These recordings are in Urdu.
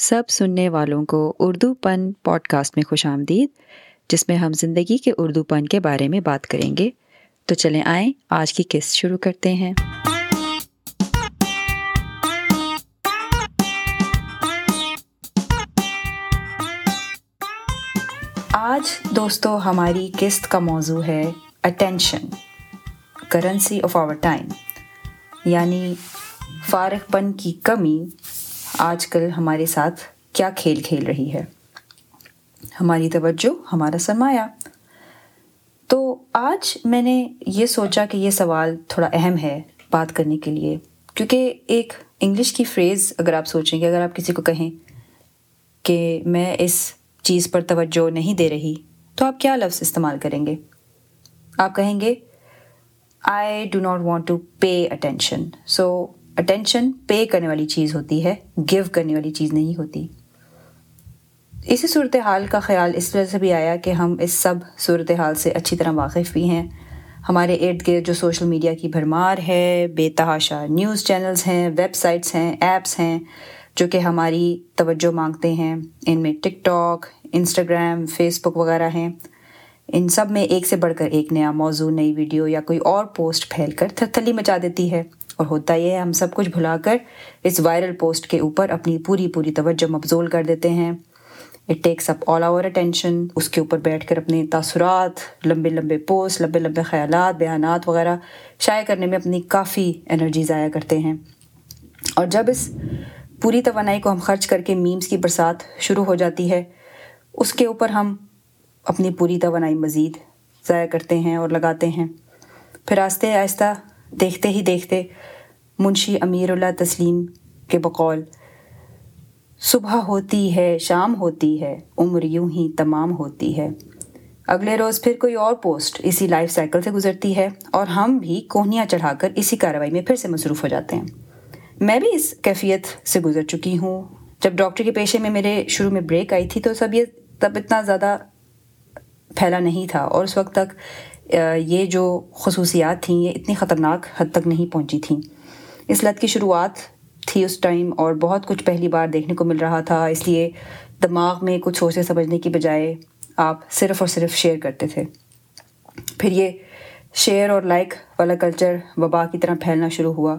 سب سننے والوں کو اردو پن پوڈ کاسٹ میں خوش آمدید، جس میں ہم زندگی کے اردو پن کے بارے میں بات کریں گے۔ تو چلیں آئیں، آج کی قسط شروع کرتے ہیں۔ آج دوستو، ہماری قسط کا موضوع ہے attention currency of our time یعنی فارغ پن کی کمی۔ آج کل ہمارے ساتھ کیا کھیل کھیل رہی ہے۔ ہماری توجہ، ہمارا سرمایہ۔ تو آج میں نے یہ سوچا کہ یہ سوال تھوڑا اہم ہے بات کرنے کے لیے۔ کیونکہ ایک انگلش کی فریز اگر آپ سوچیں گے، اگر آپ کسی کو کہیں کہ میں اس چیز پر توجہ نہیں دے رہی، تو آپ کیا لفظ استعمال کریں گے؟ آپ کہیں گے I do not want to pay attention so attention pay کرنے والی چیز ہوتی ہے گیو کرنے والی چیز نہیں ہوتی اسی صورت حال کا خیال اس وجہ سے بھی آیا کہ ہم اس سب صورت حال سے اچھی طرح واقف بھی ہیں۔ ہمارے ارد گرد جو سوشل میڈیا کی بھرمار ہے، بے تحاشا نیوز چینلز ہیں، ویب سائٹس ہیں، ایپس ہیں، جو کہ ہماری توجہ مانگتے ہیں۔ ان میں TikTok, Instagram, Facebook وغیرہ ہیں۔ ان سب میں ایک سے بڑھ کر ایک نیا موضوع، نئی ویڈیو یا کوئی اور پوسٹ پھیل کر تھلی مچا دیتی ہے۔ اور ہوتا یہ ہے ہم سب کچھ بھلا کر اس وائرل پوسٹ کے اوپر اپنی پوری پوری توجہ مبزول کر دیتے ہیں۔ It takes up all our attention اس کے اوپر بیٹھ کر اپنے تاثرات، لمبے لمبے پوسٹ لمبے لمبے خیالات، بیانات وغیرہ شائع کرنے میں اپنی کافی انرجی ضائع کرتے ہیں۔ اور جب اس پوری توانائی کو ہم خرچ کر کے میمس کی برسات شروع ہو جاتی ہے، اس کے اوپر ہم اپنی پوری توانائی مزید ضائع کرتے ہیں اور لگاتے ہیں۔ پھر آہستہ آہستہ دیکھتے ہی دیکھتے منشی امیر اللہ تسلیم کے بقول، صبح ہوتی ہے، شام ہوتی ہے، عمر یوں ہی تمام ہوتی ہے۔ اگلے روز پھر کوئی اور پوسٹ اسی لائف سائیکل سے گزرتی ہے اور ہم بھی کوہنیاں چڑھا کر اسی کارروائی میں پھر سے مصروف ہو جاتے ہیں۔ میں بھی اس کیفیت سے گزر چکی ہوں۔ جب ڈاکٹر کے پیشے میں میرے شروع میں بریک آئی تھی تو سب یہ تب اتنا زیادہ پھیلا نہیں تھا اور اس وقت تک یہ جو خصوصیات تھیں، یہ اتنی خطرناک حد تک نہیں پہنچی تھیں۔ اس لت کی شروعات تھی اس ٹائم اور بہت کچھ پہلی بار دیکھنے کو مل رہا تھا، اس لیے دماغ میں کچھ سوچنے سمجھنے کی بجائے آپ صرف اور صرف شیئر کرتے تھے۔ پھر یہ شیئر اور لائک والا کلچر وبا کی طرح پھیلنا شروع ہوا۔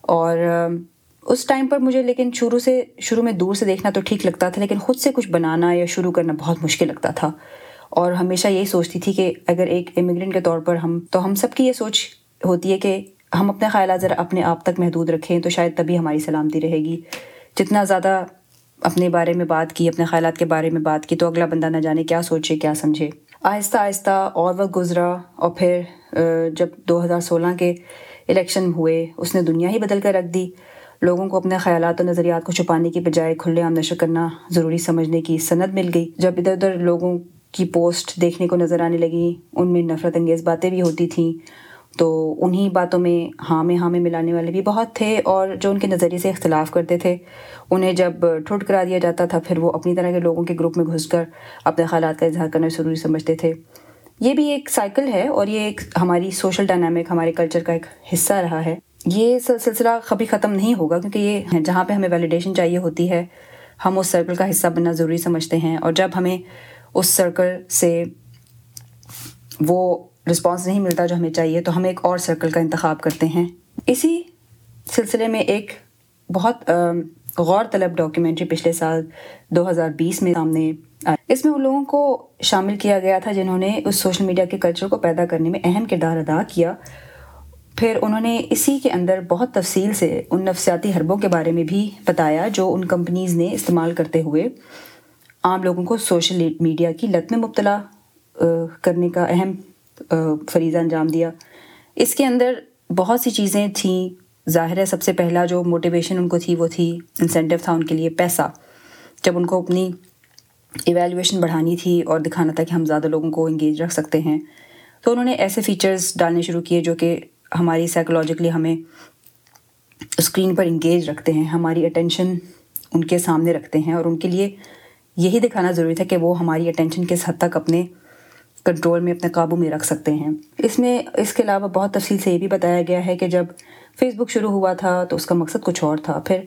اور اس ٹائم پر مجھے، لیکن شروع سے، شروع میں دور سے دیکھنا تو ٹھیک لگتا تھا، لیکن خود سے کچھ بنانا یا شروع کرنا بہت مشکل لگتا تھا۔ اور ہمیشہ یہی سوچتی تھی کہ اگر ایک امیگرینٹ کے طور پر ہم تو ہم سب کی یہ سوچ ہوتی ہے کہ ہم اپنے خیالات ذرا اپنے آپ تک محدود رکھیں تو شاید تبھی ہماری سلامتی رہے گی۔ جتنا زیادہ اپنے بارے میں بات کی، اپنے خیالات کے بارے میں بات کی، تو اگلا بندہ نہ جانے کیا سوچے، کیا سمجھے۔ آہستہ آہستہ اور وقت گزرا اور پھر جب دو ہزار سولہ کے الیکشن ہوئے، اس نے دنیا ہی بدل کر رکھ دی۔ لوگوں کو اپنے خیالات اور نظریات کو چھپانے کی بجائے کھلے عام نشر کرنا ضروری سمجھنے کی صنعت مل گئی۔ جب ادھر ادھر لوگوں کی پوسٹ دیکھنے کو نظر آنے لگی، ان میں نفرت انگیز باتیں بھی ہوتی تھیں۔ تو انہیں باتوں میں ہاں میں ہاں میں ملانے والے بھی بہت تھے اور جو ان کے نظریے سے اختلاف کرتے تھے۔ انہیں جب ٹھٹ کرا دیا جاتا تھا، پھر وہ اپنی طرح کے لوگوں کے گروپ میں گھس کر اپنے خیالات کا اظہار کرنا ضروری سمجھتے تھے۔ یہ بھی ایک سائیکل ہے اور یہ ایک ہماری سوشل ڈائنامک ہمارے کلچر کا ایک حصہ رہا ہے۔ یہ سلسلہ کبھی ختم نہیں ہوگا کیونکہ یہ جہاں پہ ہمیں ویلیڈیشن چاہیے ہوتی ہے۔ ہم اس سرکل کا حصہ بننا ضروری سمجھتے ہیں اور جب ہمیں اس سرکل سے وہ رسپانس نہیں ملتا جو ہمیں چاہیے، تو ہم ایک اور سرکل کا انتخاب کرتے ہیں۔ اسی سلسلے میں ایک بہت غور طلب ڈاکیومنٹری پچھلے سال دو ہزار بیس میں سامنے اس میں ان لوگوں کو شامل کیا گیا تھا جنہوں نے اس سوشل میڈیا کے کلچر کو پیدا کرنے میں اہم کردار ادا کیا۔ پھر انہوں نے اسی کے اندر بہت تفصیل سے ان نفسیاتی حربوں کے بارے میں بھی بتایا جو ان کمپنیز نے استعمال کرتے ہوئے۔ عام لوگوں کو سوشل میڈیا کی لت میں مبتلا کرنے کا اہم فریضہ انجام دیا۔ اس کے اندر بہت سی چیزیں تھیں۔ ظاہر ہے سب سے پہلا جو موٹیویشن ان کو تھی وہ تھی انسینٹیو تھا ان کے لیے پیسہ۔ جب ان کو اپنی ایویلیویشن بڑھانی تھی اور دکھانا تھا کہ ہم زیادہ لوگوں کو انگیج رکھ سکتے ہیں، تو انہوں نے ایسے فیچرز ڈالنے شروع کیے جو کہ ہماری سائیکولوجیکلی ہمیں اسکرین پر انگیج رکھتے ہیں، ہماری اٹینشن ان کے سامنے رکھتے ہیں اور ان کے لیے یہی دکھانا ضروری تھا کہ وہ ہماری اٹینشن کس حد تک اپنے کنٹرول میں، اپنے قابو میں رکھ سکتے ہیں۔ اس میں، اس کے علاوہ بہت تفصیل سے یہ بھی بتایا گیا ہے کہ جب فیس بک شروع ہوا تھا تو اس کا مقصد کچھ اور تھا۔ پھر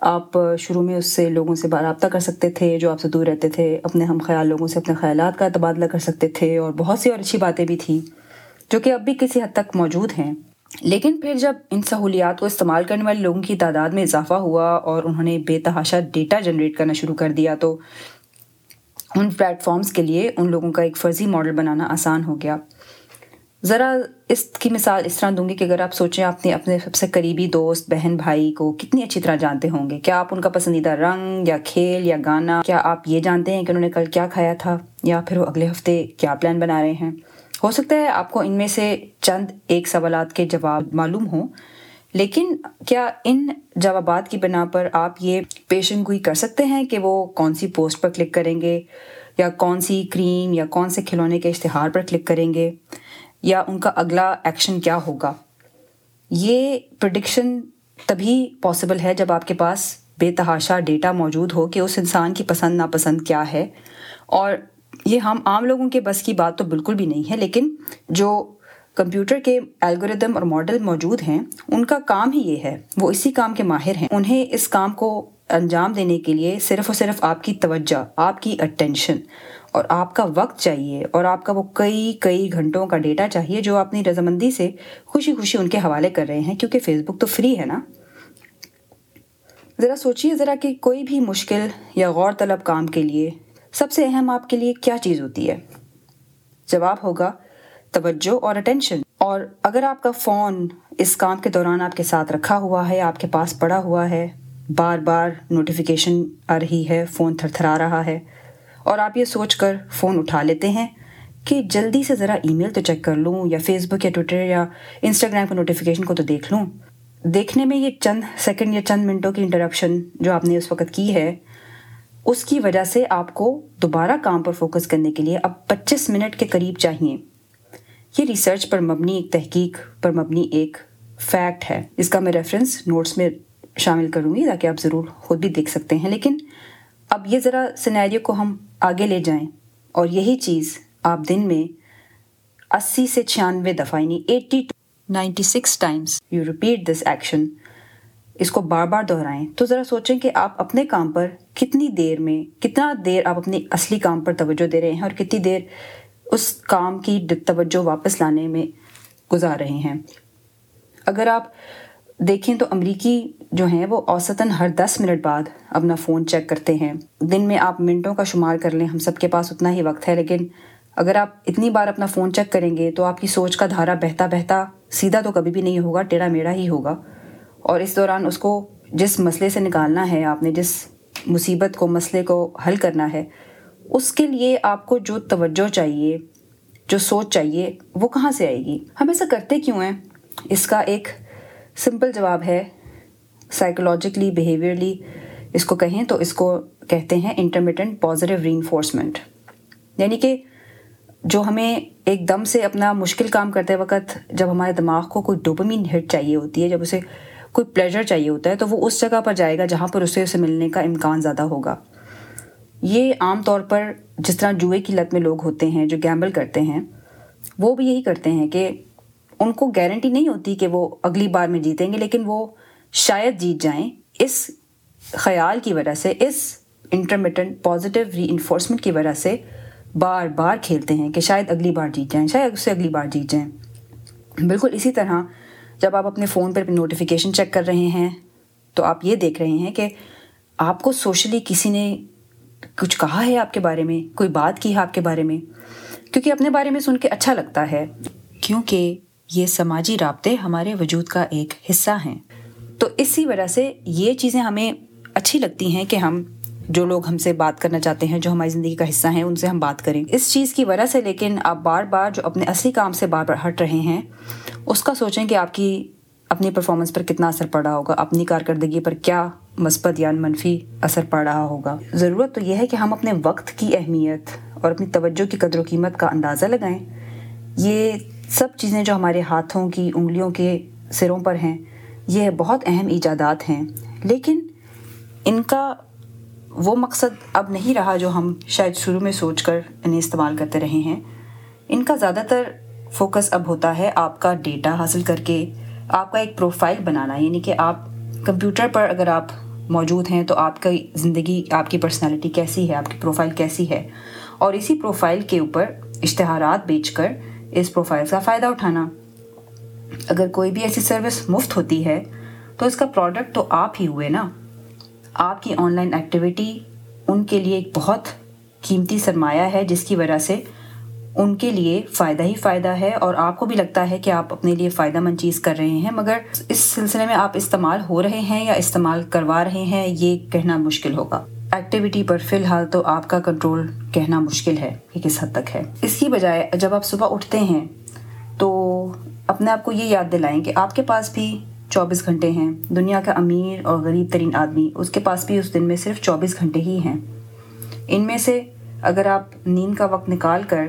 آپ شروع میں اس سے لوگوں سے رابطہ کر سکتے تھے جو آپ سے دور رہتے تھے، اپنے ہم خیال لوگوں سے، اپنے خیالات کا تبادلہ کر سکتے تھے اور بہت سی اور اچھی باتیں بھی تھیں جو کہ اب بھی کسی حد تک موجود ہیں۔ لیکن پھر جب ان سہولیات کو استعمال کرنے والے لوگوں کی تعداد میں اضافہ ہوا اور انہوں نے بے تحاشا ڈیٹا جنریٹ کرنا شروع کر دیا تو ان پلیٹ فارمز کے لیے ان لوگوں کا ایک فرضی ماڈل بنانا آسان ہو گیا۔ ذرا اس کی مثال اس طرح دوں گی کہ اگر آپ سوچیں آپ نے اپنے سب سے قریبی دوست، بہن، بھائی کو کتنی اچھی طرح جانتے ہوں گے۔ کیا آپ ان کا پسندیدہ رنگ یا کھیل یا گانا، کیا آپ یہ جانتے ہیں کہ انہوں نے کل کیا کھایا تھا یا پھر وہ اگلے ہفتے کیا پلان بنا رہے ہیں؟ ہو سکتا ہے آپ کو ان میں سے چند ایک سوالات کے جواب معلوم ہوں۔ لیکن کیا ان جوابات کی بنا پر آپ یہ پیشن گوئی کر سکتے ہیں کہ وہ کون سی پوسٹ پر کلک کریں گے یا کون سی کریم یا کون سے کھلونے کے اشتہار پر کلک کریں گے یا ان کا اگلا ایکشن کیا ہوگا؟ یہ پرڈکشن تبھی پاسبل ہے جب آپ کے پاس بے تحاشا ڈیٹا موجود ہو کہ اس انسان کی پسند ناپسند کیا ہے اور یہ ہم عام لوگوں کے بس کی بات تو بالکل بھی نہیں ہے، لیکن جو کمپیوٹر کے الگوریدم اور ماڈل موجود ہیں۔ ان کا کام ہی یہ ہے، وہ اسی کام کے ماہر ہیں۔ انہیں اس کام کو انجام دینے کے لیے صرف اور صرف آپ کی توجہ، آپ کی اٹینشن اور آپ کا وقت چاہیے اور آپ کا وہ کئی کئی گھنٹوں کا ڈیٹا چاہیے جو اپنی رضامندی سے خوشی خوشی ان کے حوالے کر رہے ہیں، کیونکہ فیس بک تو فری ہے نا۔ ذرا سوچیے ذرا کہ کوئی بھی مشکل یا غور طلب کام کے لیے سب سے اہم آپ کے لیے کیا چیز ہوتی ہے؟ جواب ہوگا توجہ اور اٹینشن اور اگر آپ کا فون اس کام کے دوران آپ کے ساتھ رکھا ہوا ہے، آپ کے پاس پڑا ہوا ہے، بار بار نوٹیفیکیشن آ رہی ہے فون تھر تھرا رہا ہے، اور آپ یہ سوچ کر فون اٹھا لیتے ہیں کہ جلدی سے ذرا ای میل تو چیک کر لوں، یا فیس بک یا ٹویٹر یا انسٹاگرام کے نوٹیفیکیشن کو تو دیکھ لوں۔ دیکھنے میں یہ چند سیکنڈ یا چند منٹوں کی انٹرپشن جو آپ نے اس وقت کی ہے، اس کی وجہ سے آپ کو دوبارہ کام پر فوکس کرنے کے لیے اب پچیس منٹ کے قریب چاہیے۔ یہ ریسرچ پر مبنی ایک تحقیق، پر مبنی ایک فیکٹ ہے۔ اس کا میں ریفرنس نوٹس میں شامل کروں گی تاکہ آپ ضرور خود بھی دیکھ سکتے ہیں۔ لیکن اب یہ ذرا سنیریو کو ہم آگے لے جائیں۔ اور یہی چیز آپ دن میں اسی سے چھیانوے دفعہ یعنی eighty two ninety six times you repeat this action اس کو بار بار دہرائیں۔ تو ذرا سوچیں کہ آپ اپنے کام پر کتنی دیر میں، کتنا دیر آپ اپنی اصلی کام پر توجہ دے رہے ہیں اور کتنی دیر اس کام کی توجہ واپس لانے میں گزار رہے ہیں۔ اگر آپ دیکھیں تو امریکی جو ہیں وہ اوسطاً ہر دس منٹ بعد اپنا فون چیک کرتے ہیں۔ دن میں آپ منٹوں کا شمار کر لیں، ہم سب کے پاس اتنا ہی وقت ہے، لیکن اگر آپ اتنی بار اپنا فون چیک کریں گے تو آپ کی سوچ کا دھارا بہتا بہتا سیدھا تو کبھی بھی نہیں ہوگا، ٹیڑھا میڑا ہی ہوگا۔ اور اس دوران اس کو جس مسئلے سے نکالنا ہے، آپ نے جس مصیبت کو، مسئلے کو حل کرنا ہے اس کے لیے آپ کو جو توجہ چاہیے، جو سوچ چاہیے، وہ کہاں سے آئے گی؟ ہم ایسا کرتے کیوں ہیں؟ اس کا ایک سمپل جواب ہے سائیکولوجیکلی بیہیویئرلی اس کو کہیں تو اس کو کہتے ہیں انٹرمیٹنٹ پازیٹیو ری انفورسمنٹ یعنی کہ جو ہمیں ایک دم سے اپنا مشکل کام کرتے وقت جب ہمارے دماغ کو کوئی ڈوپمین ہٹ چاہیے ہوتی ہے، جب اسے کوئی پلیجر چاہیے ہوتا ہے، تو وہ اس جگہ پر جائے گا جہاں پر اسے اسے ملنے کا امکان زیادہ ہوگا۔ یہ عام طور پر جس طرح جوئے کی لت میں لوگ ہوتے ہیں، جو گیمبل کرتے ہیں، وہ بھی یہی کرتے ہیں کہ ان کو گارنٹی نہیں ہوتی کہ وہ اگلی بار میں جیتیں گے، لیکن وہ شاید جیت جائیں اس خیال کی وجہ سے، اس انٹرمیٹنٹ پازیٹیو ری انفورسمنٹ کی وجہ سے بار بار کھیلتے ہیں کہ شاید اگلی بار جیت جائیں، شاید اس سے اگلی بار جیت جائیں۔ بالکل اسی طرح جب آپ اپنے فون پر نوٹیفیکیشن چیک کر رہے ہیں، تو آپ یہ دیکھ رہے ہیں کہ آپ کو سوشلی کسی نے کچھ کہا ہے آپ کے بارے میں؟ کوئی بات کی ہے آپ کے بارے میں؟ کیونکہ اپنے بارے میں سن کے اچھا لگتا ہے۔ کیونکہ یہ سماجی رابطے ہمارے وجود کا ایک حصہ ہیں۔ تو اسی وجہ سے یہ چیزیں ہمیں اچھی لگتی ہیں کہ ہم جو لوگ ہم سے بات کرنا چاہتے ہیں، جو ہماری زندگی کا حصہ ہیں، ان سے ہم بات کریں۔ اس چیز کی وجہ سے لیکن آپ بار بار جو اپنے اصلی کام سے بار بار ہٹ رہے ہیں، اس کا سوچیں کہ آپ کی اپنی پرفارمنس پر کتنا اثر پڑ رہا ہوگا، اپنی کارکردگی پر کیا مثبت یا منفی اثر پڑ رہا ہوگا۔ ضرورت تو یہ ہے کہ ہم اپنے وقت کی اہمیت اور اپنی توجہ کی قدر و قیمت کا اندازہ لگائیں۔ یہ سب چیزیں جو ہمارے ہاتھوں کی، انگلیوں کے سروں پر ہیں، یہ بہت اہم ایجادات ہیں۔ لیکن ان کا وہ مقصد اب نہیں رہا جو ہم شاید شروع میں سوچ کر انہیں استعمال کرتے رہے ہیں۔ ان کا زیادہ تر فوکس اب ہوتا ہے آپ کا ڈیٹا حاصل کر کے، آپ کا ایک پروفائل بنانا یعنی کہ آپ کمپیوٹر پر اگر آپ موجود ہیں، تو آپ کی زندگی، آپ کی پرسنالٹی کیسی ہے؟ آپ کی پروفائل کیسی ہے؟ اور اسی پروفائل کے اوپر اشتہارات بیچ کر اس پروفائل کا فائدہ اٹھانا۔ اگر کوئی بھی ایسی سروس مفت ہوتی ہے، تو اس کا پروڈکٹ تو آپ ہی ہوئے نا۔ آپ کی آن لائن ایکٹیویٹی ان کے لیے ایک بہت قیمتی سرمایہ ہے، جس کی وجہ سے ان کے لیے فائدہ ہی فائدہ ہے اور آپ کو بھی لگتا ہے کہ آپ اپنے لیے فائدہ مند چیز کر رہے ہیں، مگر اس سلسلے میں آپ استعمال ہو رہے ہیں یا استعمال کروا رہے ہیں، یہ کہنا مشکل ہوگا۔ ایکٹیویٹی پر فی الحال تو آپ کا کنٹرول کہنا مشکل ہے کہ کس حد تک ہے۔ اس کی بجائے جب آپ صبح اٹھتے ہیں تو اپنے آپ کو یہ یاد دلائیں کہ آپ کے پاس بھی چوبیس گھنٹے ہیں۔ دنیا کا امیر اور غریب ترین آدمی اس کے پاس بھی اس دن میں صرف چوبیس گھنٹے ہی ہیں۔ ان میں سے اگر آپ نیند کا وقت نکال کر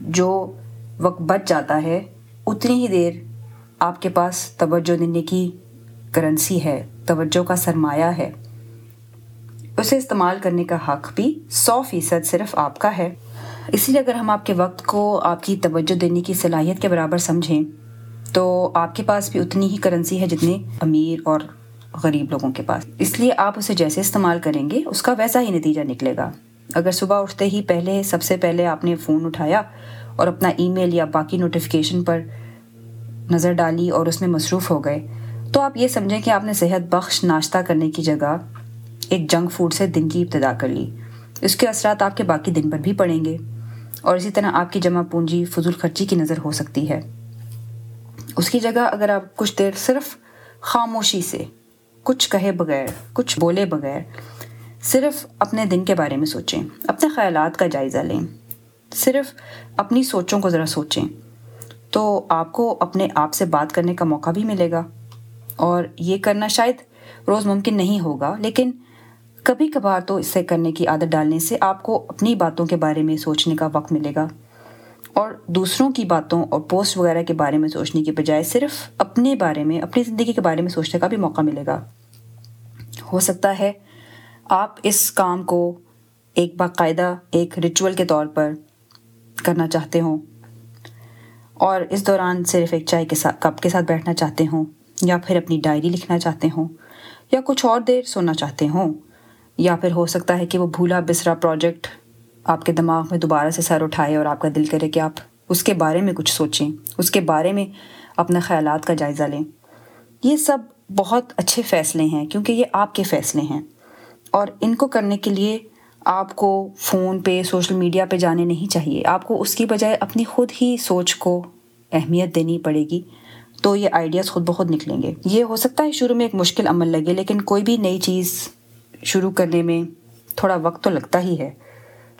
جو وقت بچ جاتا ہے، اتنی ہی دیر آپ کے پاس توجہ دینے کی کرنسی ہے، توجہ کا سرمایہ ہے۔ اسے استعمال کرنے کا حق بھی سو فیصد صرف آپ کا ہے۔ اسی لیے اگر ہم آپ کے وقت کو آپ کی توجہ دینے کی صلاحیت کے برابر سمجھیں، تو آپ کے پاس بھی اتنی ہی کرنسی ہے جتنی امیر اور غریب لوگوں کے پاس۔ اس لیے آپ اسے جیسے استعمال کریں گے، اس کا ویسا ہی نتیجہ نکلے گا۔ اگر صبح اٹھتے ہی پہلے سب سے پہلے آپ نے فون اٹھایا اور اپنا ای میل یا باقی نوٹیفیکیشن پر نظر ڈالی اور اس میں مصروف ہو گئے، تو آپ یہ سمجھیں کہ آپ نے صحت بخش ناشتہ کرنے کی جگہ ایک جنک فوڈ سے دن کی ابتدا کر لی۔ اس کے اثرات آپ کے باقی دن پر بھی پڑیں گے اور اسی طرح آپ کی جمع پونجی فضول خرچی کی نظر ہو سکتی ہے۔ اس کی جگہ اگر آپ کچھ دیر صرف خاموشی سے، کچھ کہے بغیر، کچھ بولے بغیر صرف اپنے دن کے بارے میں سوچیں، اپنے خیالات کا جائزہ لیں۔ صرف اپنی سوچوں کو ذرا سوچیں۔ تو آپ کو اپنے آپ سے بات کرنے کا موقع بھی ملے گا۔ اور یہ کرنا شاید روز ممکن نہیں ہوگا، لیکن کبھی کبھار تو اسے کرنے کی عادت ڈالنے سے آپ کو اپنی باتوں کے بارے میں سوچنے کا وقت ملے گا۔ اور دوسروں کی باتوں اور پوسٹ وغیرہ کے بارے میں سوچنے کی بجائے صرف اپنے بارے میں، اپنی زندگی کے بارے میں سوچنے کا بھی موقع ملے گا۔ ہو سکتا ہے آپ اس کام کو ایک باقاعدہ ایک ریچول کے طور پر کرنا چاہتے ہوں اور اس دوران صرف ایک چائے کے ساتھ کپ کے ساتھ بیٹھنا چاہتے ہوں یا پھر اپنی ڈائری لکھنا چاہتے ہوں یا کچھ اور دیر سونا چاہتے ہوں یا پھر ہو سکتا ہے کہ وہ بھولا بسرا پروجیکٹ آپ کے دماغ میں دوبارہ سے سر اٹھائے اور آپ کا دل کرے کہ آپ اس کے بارے میں کچھ سوچیں، اس کے بارے میں اپنے خیالات کا جائزہ لیں۔ یہ سب بہت اچھے فیصلے ہیں کیونکہ یہ آپ کے فیصلے ہیں۔ اور ان کو کرنے کے لیے آپ کو فون پہ، سوشل میڈیا پہ جانے نہیں چاہیے۔ آپ کو اس کی بجائے اپنی خود ہی سوچ کو اہمیت دینی پڑے گی۔ تو یہ آئیڈیاز خود بخود نکلیں گے۔ یہ ہو سکتا ہے شروع میں ایک مشکل عمل لگے، لیکن کوئی بھی نئی چیز شروع کرنے میں تھوڑا وقت تو لگتا ہی ہے۔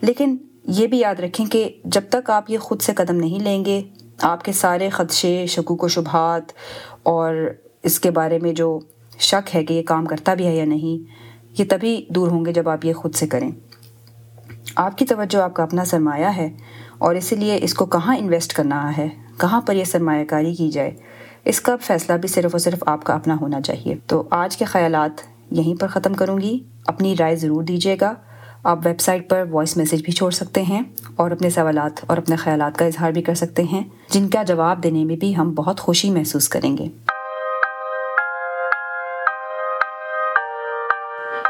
لیکن یہ بھی یاد رکھیں کہ جب تک آپ یہ خود سے قدم نہیں لیں گے، آپ کے سارے خدشے، شکوک و شبہات اور اس کے بارے میں جو شک ہے کہ یہ کام کرتا بھی ہے یا نہیں یہ تبھی دور ہوں گے جب آپ یہ خود سے کریں۔ آپ کی توجہ آپ کا اپنا سرمایہ ہے اور اسی لیے اس کو کہاں انویسٹ کرنا ہے؟ کہاں پر یہ سرمایہ کاری کی جائے؟ اس کا فیصلہ بھی صرف اور صرف آپ کا اپنا ہونا چاہیے۔ تو آج کے خیالات یہیں پر ختم کروں گی۔ اپنی رائے ضرور دیجیے گا۔ آپ ویب سائٹ پر وائس میسیج بھی چھوڑ سکتے ہیں اور اپنے سوالات اور اپنے خیالات کا اظہار بھی کر سکتے ہیں۔ جن کا جواب دینے میں بھی ہم بہت خوشی محسوس کریں گے۔